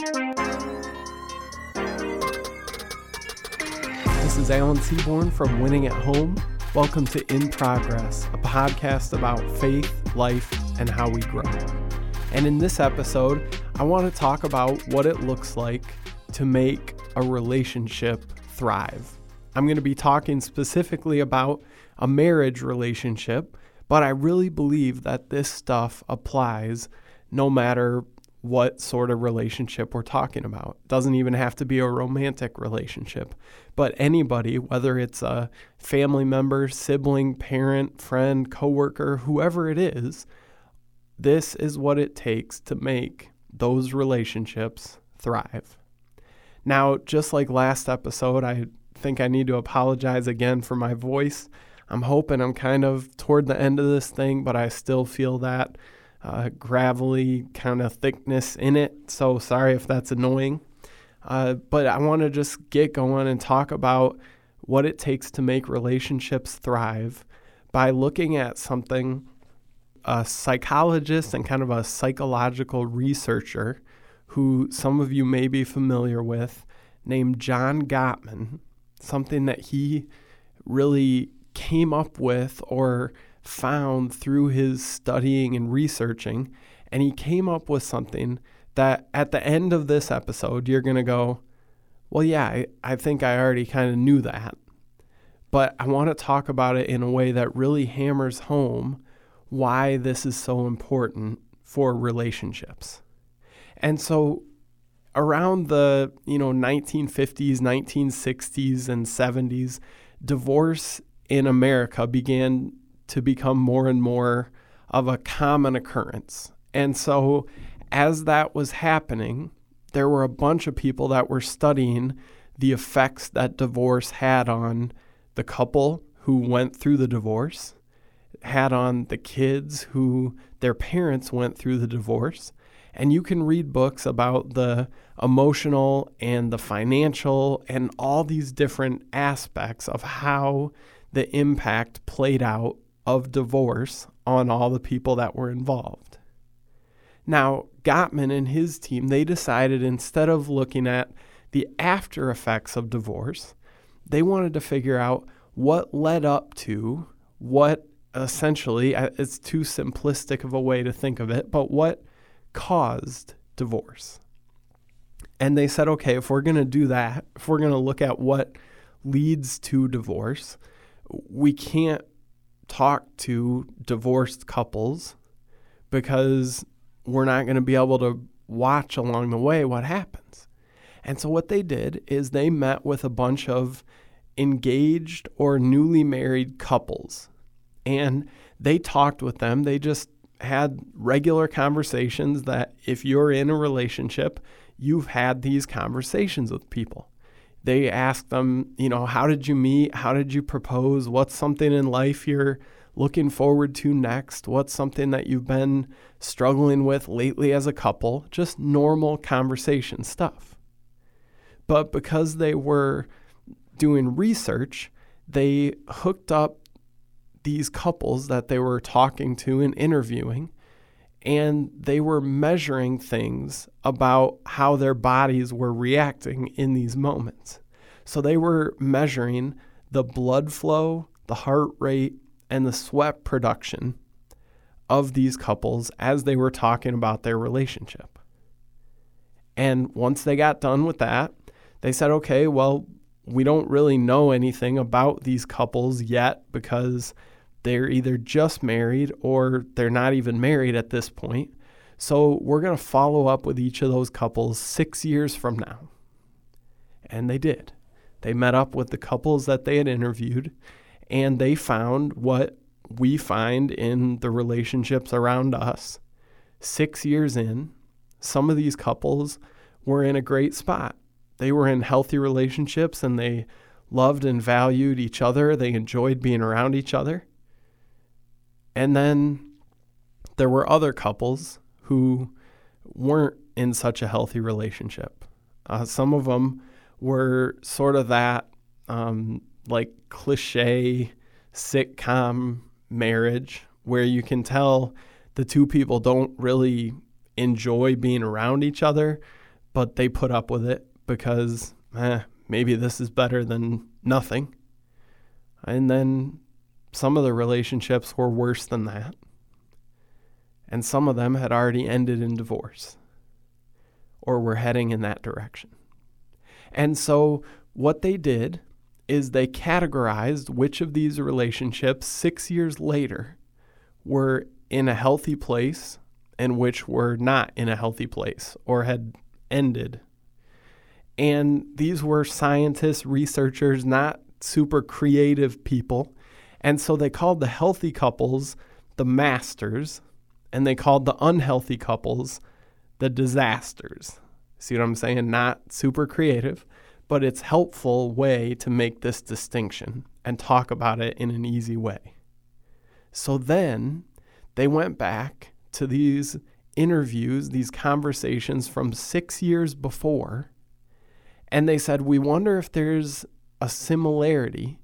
This is Alan Seaborn from Winning at Home. Welcome to In Progress, a podcast about faith, life, and how we grow. And in this episode, I want to talk about what it looks like to make a relationship thrive. I'm going to be talking specifically about a marriage relationship, but I really believe that this stuff applies no matter what sort of relationship we're talking about. Doesn't even have to be a romantic relationship, but anybody, whether it's a family member, sibling, parent, friend, coworker, whoever it is, this is what it takes to make those relationships thrive. Now, just like last episode, I think I need to apologize again for my voice. I'm hoping I'm kind of toward the end of this thing, but I still feel that uh, gravelly kind of thickness in it. So sorry if that's annoying. Uh, but I want to just get going and talk about what it takes to make relationships thrive by looking at something a psychologist and kind of a psychological researcher who some of you may be familiar with named John Gottman, something that he really came up with or found through his studying and researching. And he came up with something that at the end of this episode, you're going to go, well, yeah, I, I think I already kind of knew that. But I want to talk about it in a way that really hammers home why this is so important for relationships. And so around the, you know, 1950s, 1960s and 70s, divorce in America began to become more and more of a common occurrence. And so, as that was happening, there were a bunch of people that were studying the effects that divorce had on the couple who went through the divorce, had on the kids who their parents went through the divorce. And you can read books about the emotional and the financial and all these different aspects of how the impact played out of divorce on all the people that were involved. Now, Gottman and his team, they decided instead of looking at the after effects of divorce, they wanted to figure out what led up to what essentially, uh, it's too simplistic of a way to think of it, but what caused divorce. And they said, okay, if we're going to do that, if we're going to look at what leads to divorce, we can't talk to divorced couples because we're not going to be able to watch along the way what happens. And so, what they did is they met with a bunch of engaged or newly married couples and they talked with them. They just had regular conversations that if you're in a relationship, you've had these conversations with people. They asked them, you know, how did you meet? How did you propose? What's something in life you're looking forward to next? What's something that you've been struggling with lately as a couple? Just normal conversation stuff. But because they were doing research, they hooked up these couples that they were talking to and interviewing, and they were measuring things about how their bodies were reacting in these moments. So they were measuring the blood flow, the heart rate, and the sweat production of these couples as they were talking about their relationship. And once they got done with that, they said, okay, well, we don't really know anything about these couples yet because they're either just married or they're not even married at this point. So we're going to follow up with each of those couples six years from now. And they did. They met up with the couples that they had interviewed and they found what we find in the relationships around us. Six years in, some of these couples were in a great spot. They were in healthy relationships and they loved and valued each other. They enjoyed being around each other. And then there were other couples who weren't in such a healthy relationship. Uh, some of them were sort of that um, like cliche sitcom marriage where you can tell the two people don't really enjoy being around each other, but they put up with it because eh, maybe this is better than nothing. And then some of the relationships were worse than that. And some of them had already ended in divorce or were heading in that direction. And so what they did is they categorized which of these relationships six years later were in a healthy place and which were not in a healthy place or had ended. And these were scientists, researchers, not super creative people. And so they called the healthy couples the masters, and they called the unhealthy couples the disasters. See what I'm saying? Not super creative, but it's helpful way to make this distinction and talk about it in an easy way. So then they went back to these interviews, these conversations from six years before, and they said, We wonder if there's a similarity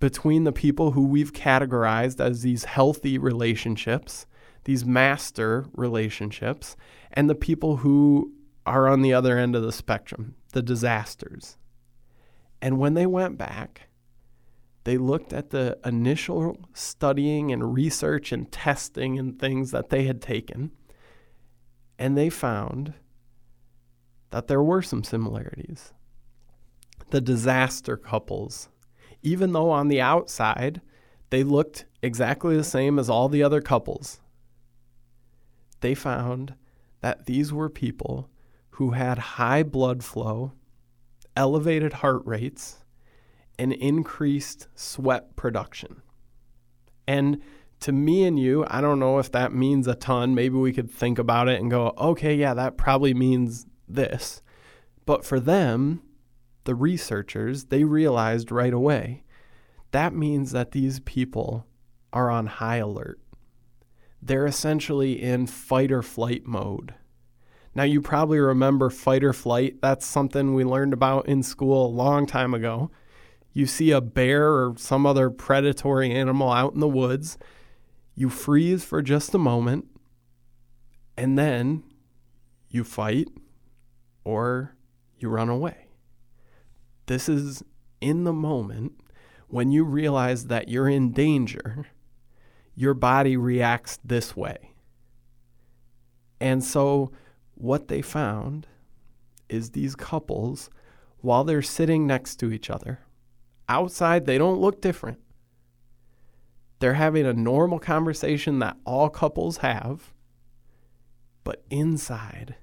between the people who we've categorized as these healthy relationships, these master relationships, and the people who are on the other end of the spectrum, the disasters. And when they went back, they looked at the initial studying and research and testing and things that they had taken, and they found that there were some similarities. The disaster couples, even though on the outside they looked exactly the same as all the other couples, they found that these were people who had high blood flow, elevated heart rates, and increased sweat production. And to me and you, I don't know if that means a ton. Maybe we could think about it and go, okay, yeah, that probably means this. But for them, the researchers, they realized right away that means that these people are on high alert. They're essentially in fight or flight mode. Now, you probably remember fight or flight. That's something we learned about in school a long time ago you see a bear or some other predatory animal out in the woods, you freeze for just a moment, and then you fight or you run away. This is in the moment when you realize that you're in danger, your body reacts this way. And so, what they found is these couples, while they're sitting next to each other, outside, they don't look different. They're having a normal conversation that all couples have, but inside,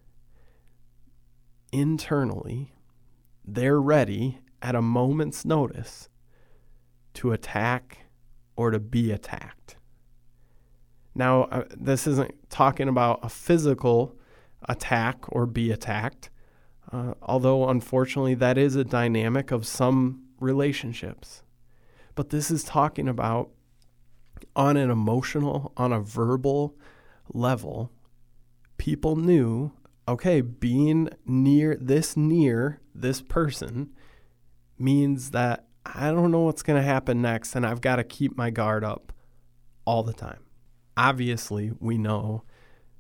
internally, they're ready at a moment's notice to attack or to be attacked. Now, uh, this isn't talking about a physical attack or be attacked, uh, although unfortunately that is a dynamic of some relationships. But this is talking about on an emotional, on a verbal level, people knew okay, being near this near this person means that I don't know what's going to happen next and I've got to keep my guard up all the time. Obviously, we know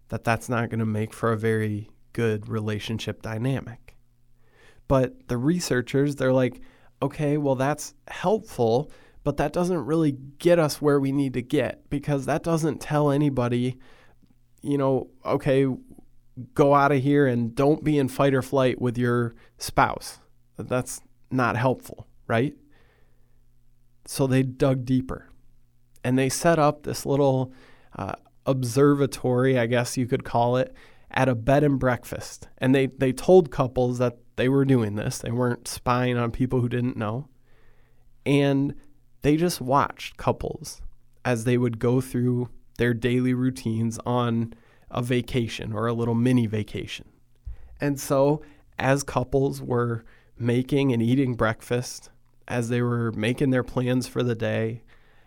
that that's not going to make for a very good relationship dynamic. But the researchers, they're like, okay, well, that's helpful, but that doesn't really get us where we need to get because that doesn't tell anybody, you know, okay, go out of here and don't be in fight or flight with your spouse. That's not helpful, right? So they dug deeper and they set up this little uh, observatory, I guess you could call it, at a bed and breakfast. And they, they told couples that they were doing this. They weren't spying on people who didn't know. And they just watched couples as they would go through their daily routines on a vacation or a little mini vacation. And so, as couples were making and eating breakfast, as they were making their plans for the day,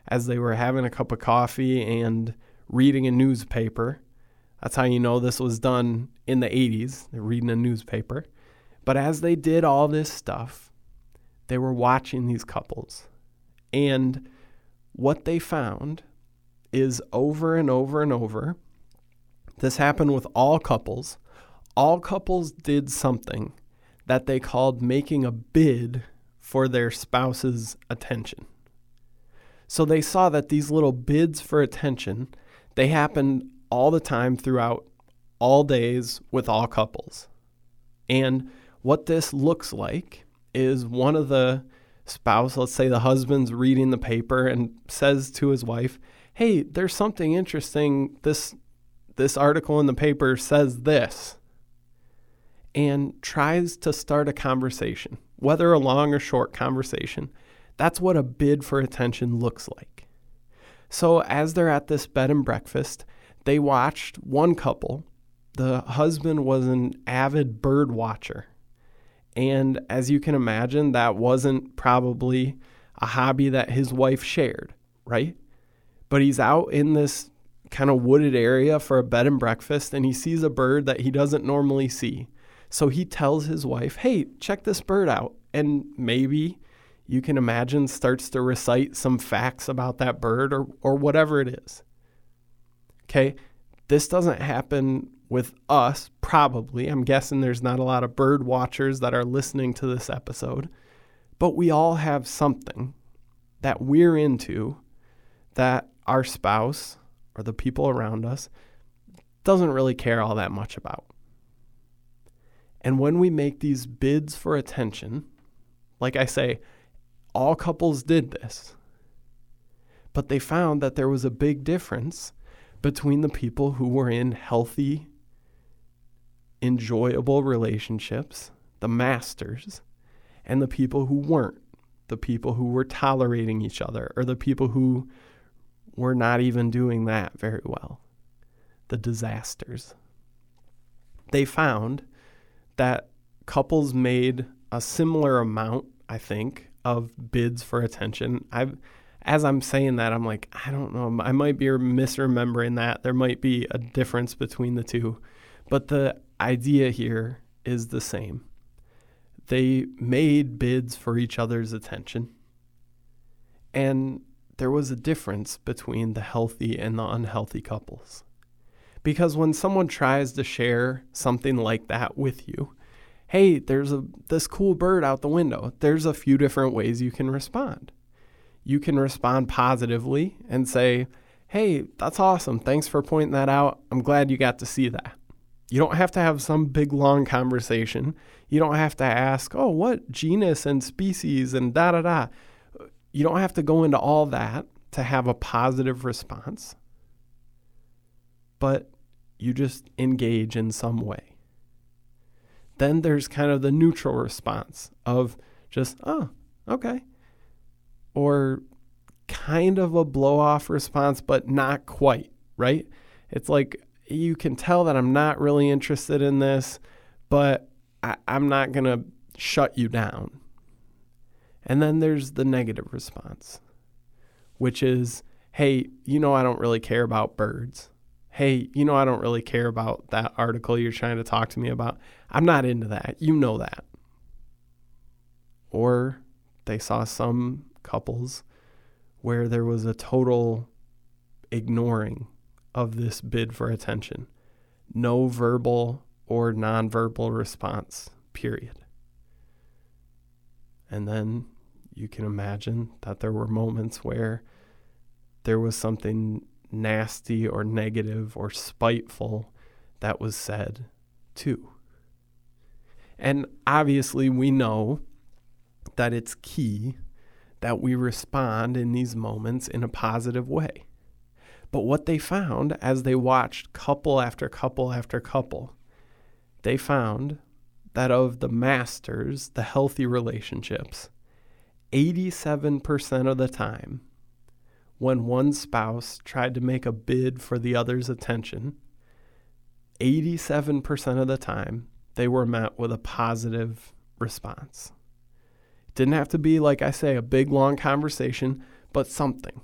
as they were having a cup of coffee and reading a newspaper, that's how you know this was done in the 80s, they're reading a newspaper. But as they did all this stuff, they were watching these couples. And what they found is over and over and over, this happened with all couples. all couples did something that they called making a bid for their spouse's attention. So they saw that these little bids for attention, they happened all the time throughout all days with all couples. And what this looks like is one of the spouse, let's say the husband's reading the paper and says to his wife, "Hey, there's something interesting. This this article in the paper says this." And tries to start a conversation, whether a long or short conversation. That's what a bid for attention looks like. So, as they're at this bed and breakfast, they watched one couple. The husband was an avid bird watcher. And as you can imagine, that wasn't probably a hobby that his wife shared, right? But he's out in this kind of wooded area for a bed and breakfast and he sees a bird that he doesn't normally see. So he tells his wife, Hey, check this bird out. And maybe you can imagine starts to recite some facts about that bird or, or whatever it is. Okay. This doesn't happen with us, probably. I'm guessing there's not a lot of bird watchers that are listening to this episode, but we all have something that we're into that our spouse or the people around us doesn't really care all that much about. And when we make these bids for attention, like I say, all couples did this. But they found that there was a big difference between the people who were in healthy, enjoyable relationships, the masters, and the people who weren't, the people who were tolerating each other, or the people who were not even doing that very well, the disasters. They found that couples made a similar amount, I think, of bids for attention. I've as I'm saying that, I'm like, I don't know. I might be misremembering that. There might be a difference between the two. But the idea here is the same. They made bids for each other's attention. And there was a difference between the healthy and the unhealthy couples. Because when someone tries to share something like that with you, hey, there's a this cool bird out the window. There's a few different ways you can respond. You can respond positively and say, "Hey, that's awesome. Thanks for pointing that out. I'm glad you got to see that." You don't have to have some big long conversation. You don't have to ask, "Oh, what genus and species and da da da." You don't have to go into all that to have a positive response. But you just engage in some way. Then there's kind of the neutral response of just, oh, okay. Or kind of a blow off response, but not quite, right? It's like you can tell that I'm not really interested in this, but I, am not going to shut you down. And then there's the negative response, which is, hey, you know, I don't really care about birds hey, you know, I don't really care about that article you're trying to talk to me about. I'm not into that. You know that. Or they saw some couples where there was a total ignoring of this bid for attention. No verbal or nonverbal response, period. And then you can imagine that there were moments where there was something nasty or negative or spiteful that was said too. And obviously, we know that it's key that we respond in these moments in a positive way. But what they found as they watched couple after couple after couple, they found that of the masters, the healthy relationships, 87% of the time, when one spouse tried to make a bid for the other's attention, 87% of the time, they were met with a positive response. It didn't have to be, like I say, a big long conversation, but something.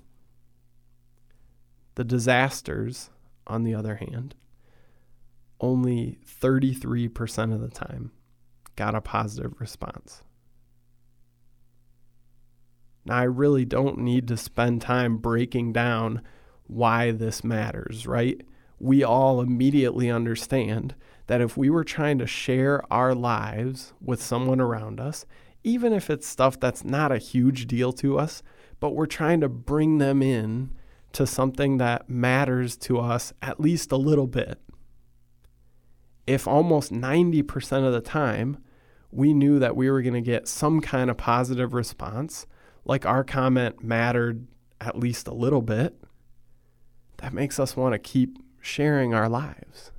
The disasters, on the other hand, only 33% of the time got a positive response. Now, I really don't need to spend time breaking down why this matters, right? We all immediately understand that if we were trying to share our lives with someone around us, even if it's stuff that's not a huge deal to us, but we're trying to bring them in to something that matters to us at least a little bit. If almost 90% of the time we knew that we were going to get some kind of positive response, like our comment mattered at least a little bit, that makes us want to keep sharing our lives.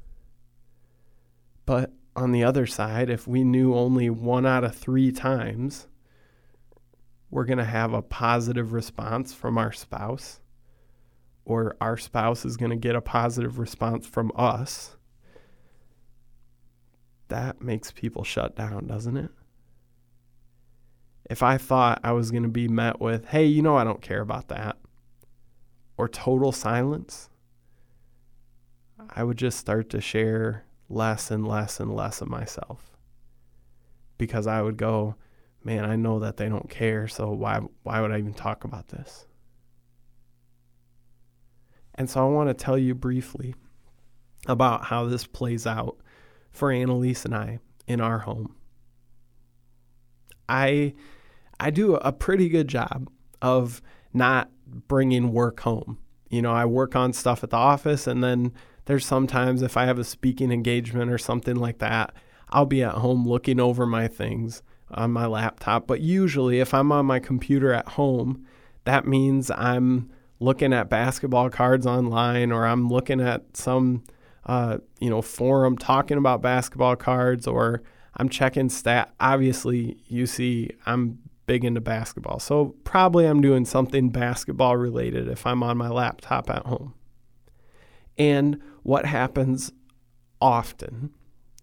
But on the other side, if we knew only one out of three times we're going to have a positive response from our spouse, or our spouse is going to get a positive response from us, that makes people shut down, doesn't it? If I thought I was going to be met with, hey, you know, I don't care about that, or total silence, I would just start to share less and less and less of myself. Because I would go, man, I know that they don't care, so why why would I even talk about this? And so I want to tell you briefly about how this plays out for Annalise and I in our home. I I do a pretty good job of not bringing work home. You know, I work on stuff at the office and then there's sometimes if I have a speaking engagement or something like that, I'll be at home looking over my things on my laptop. But usually, if I'm on my computer at home, that means I'm looking at basketball cards online or I'm looking at some uh, you know forum talking about basketball cards or I'm checking stat. Obviously, you see I'm big into basketball. So probably I'm doing something basketball related if I'm on my laptop at home. And what happens often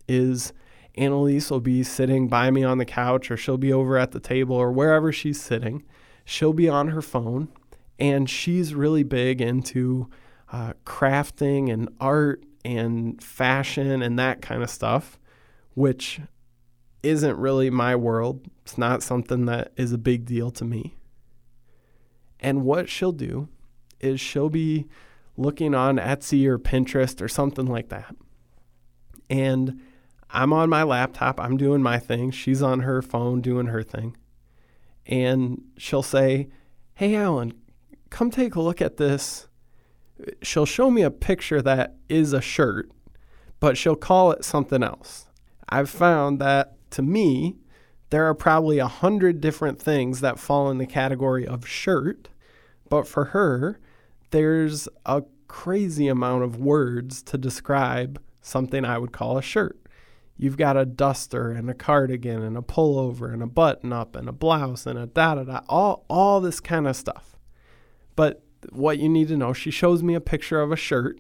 is Annalise will be sitting by me on the couch or she'll be over at the table or wherever she's sitting. She'll be on her phone and she's really big into uh, crafting and art and fashion and that kind of stuff, which isn't really my world. It's not something that is a big deal to me. And what she'll do is she'll be looking on Etsy or Pinterest or something like that. And I'm on my laptop, I'm doing my thing. She's on her phone doing her thing. And she'll say, Hey, Alan, come take a look at this. She'll show me a picture that is a shirt, but she'll call it something else. I've found that to me, there are probably a hundred different things that fall in the category of shirt, but for her, there's a crazy amount of words to describe something I would call a shirt. You've got a duster and a cardigan and a pullover and a button up and a blouse and a da da da, all, all this kind of stuff. But what you need to know, she shows me a picture of a shirt.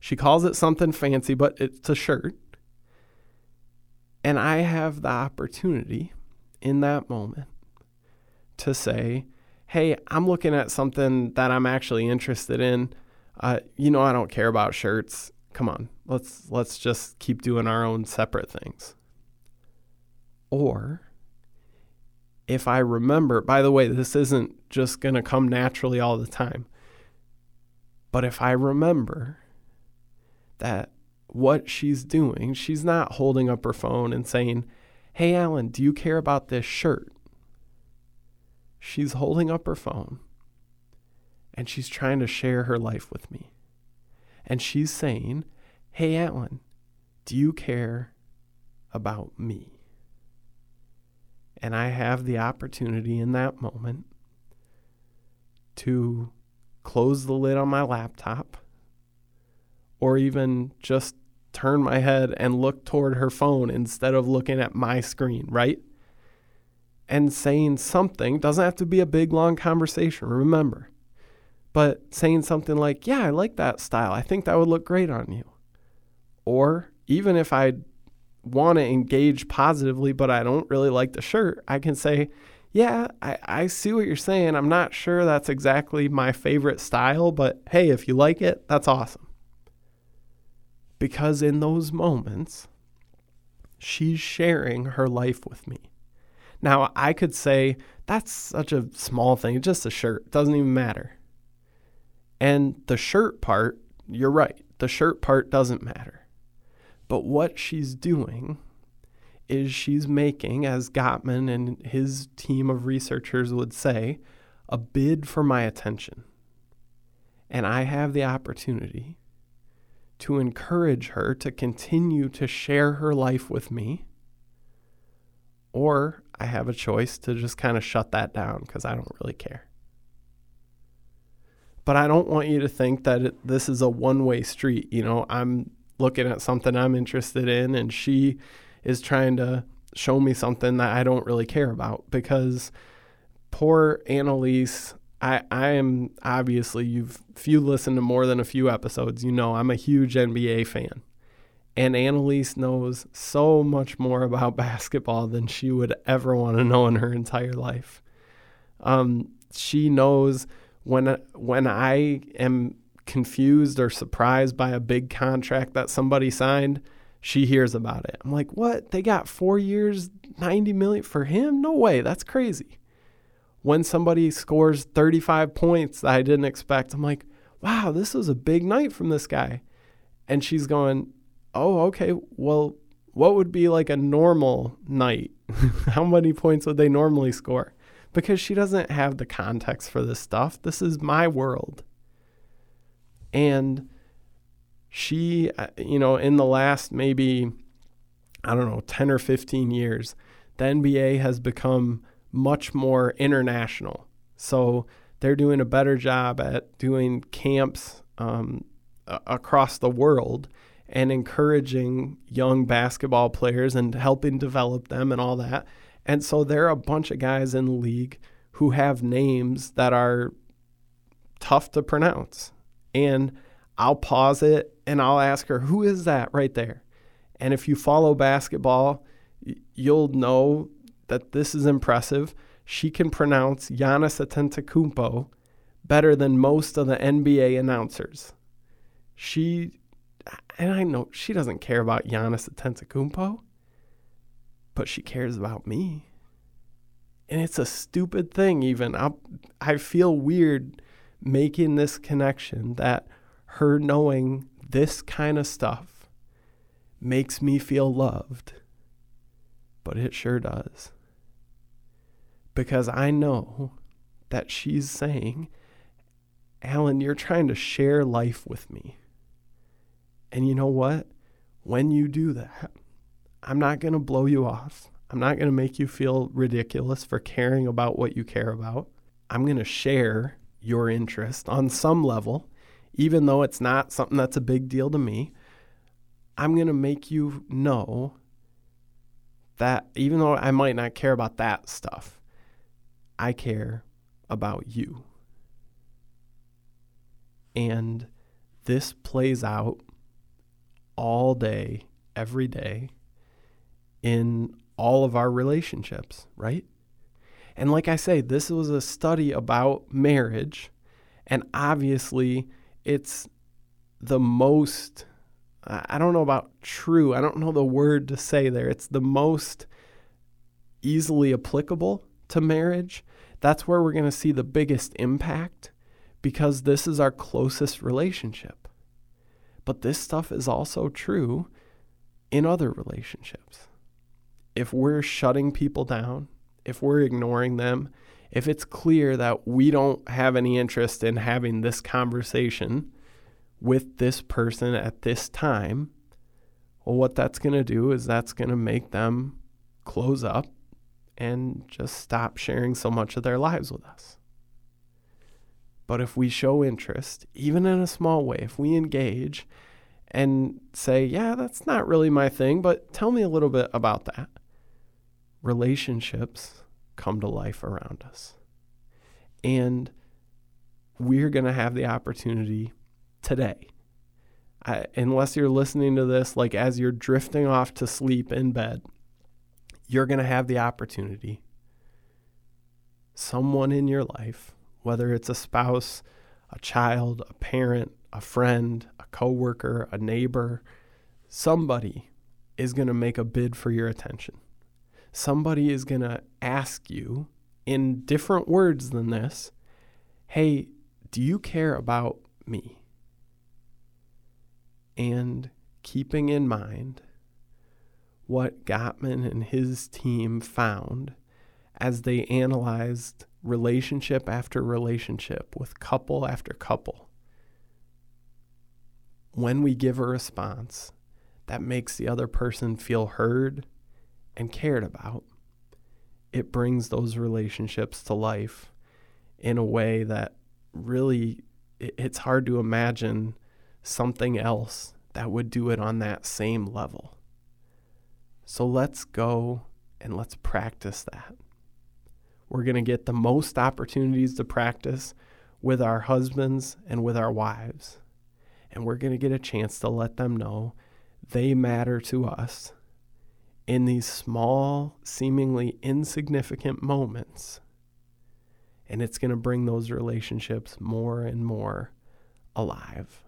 She calls it something fancy, but it's a shirt. And I have the opportunity in that moment to say, hey, I'm looking at something that I'm actually interested in. Uh, you know, I don't care about shirts. Come on, let's let's just keep doing our own separate things. Or if I remember, by the way, this isn't just going to come naturally all the time. But if I remember that what she's doing, she's not holding up her phone and saying, Hey, Alan, do you care about this shirt? She's holding up her phone and she's trying to share her life with me. And she's saying, Hey, Alan, do you care about me? And I have the opportunity in that moment to close the lid on my laptop or even just turn my head and look toward her phone instead of looking at my screen, right? And saying something doesn't have to be a big, long conversation, remember. But saying something like, Yeah, I like that style. I think that would look great on you. Or even if I want to engage positively, but I don't really like the shirt, I can say, Yeah, I, I see what you're saying. I'm not sure that's exactly my favorite style, but hey, if you like it, that's awesome. Because in those moments, she's sharing her life with me. Now, I could say, that's such a small thing, just a shirt, doesn't even matter. And the shirt part, you're right, the shirt part doesn't matter. But what she's doing is she's making, as Gottman and his team of researchers would say, a bid for my attention. And I have the opportunity to encourage her to continue to share her life with me. Or I have a choice to just kind of shut that down because I don't really care. But I don't want you to think that it, this is a one way street. You know, I'm looking at something I'm interested in, and she is trying to show me something that I don't really care about because poor Annalise. I, I am obviously you've if you listen to more than a few episodes, you know I'm a huge NBA fan. And Annalise knows so much more about basketball than she would ever want to know in her entire life. Um, she knows when when I am confused or surprised by a big contract that somebody signed, she hears about it. I'm like, "What? They got 4 years, 90 million for him? No way. That's crazy." When somebody scores 35 points that I didn't expect, I'm like, "Wow, this was a big night from this guy." And she's going, "Oh, okay. Well, what would be like a normal night? How many points would they normally score?" because she doesn't have the context for this stuff. This is my world. And she, uh, you know, in the last maybe, I don't know, 10 or 15 years, the NBA has become much more international. So they're doing a better job at doing camps um, across the world and encouraging young basketball players and helping develop them and all that. And so there are a bunch of guys in the league who have names that are tough to pronounce. And I'll pause it and I'll ask her, who is that right there? And if you follow basketball, you'll know that this is impressive. She can pronounce Giannis Antetokounmpo better than most of the NBA announcers. She, and I know she doesn't care about Giannis Antetokounmpo but she cares about me. And it's a stupid thing, even. I, I feel weird making this connection that her knowing this kind of stuff makes me feel loved. But it sure does. Because I know that she's saying, Alan, you're trying to share life with me. And you know what? When you do that, I'm not going to blow you off. I'm not going to make you feel ridiculous for caring about what you care about. I'm going to share your interest on some level, even though it's not something that's a big deal to me. I'm going to make you know that even though I might not care about that stuff, I care about you. And this plays out all day, every day in all of our relationships, right? And like I say, this was a study about marriage. And obviously, it's the most, I don't know about true, I don't know the word to say there. It's the most easily applicable to marriage. That's where we're going to see the biggest impact because this is our closest relationship. But this stuff is also true in other relationships if we're shutting people down, if we're ignoring them, if it's clear that we don't have any interest in having this conversation with this person at this time, well, what that's going to do is that's going to make them close up and just stop sharing so much of their lives with us. But if we show interest, even in a small way, if we engage and say, yeah, that's not really my thing, but tell me a little bit about that relationships come to life around us. And we're going to have the opportunity today. I, unless you're listening to this, like as you're drifting off to sleep in bed, you're going to have the opportunity. Someone in your life, whether it's a spouse, a child, a parent, a friend, a coworker, a neighbor, somebody is going to make a bid for your attention somebody is going to ask you in different words than this hey, do you care about me? And keeping in mind what Gottman and his team found as they analyzed relationship after relationship with couple after couple. When we give a response that makes the other person feel heard and cared about, it brings those relationships to life in a way that really it's hard to imagine something else that would do it on that same level. So let's go and let's practice that. We're going to get the most opportunities to practice with our husbands and with our wives. And we're going to get a chance to let them know they matter to us in these small, seemingly insignificant moments. And it's going to bring those relationships more and more alive.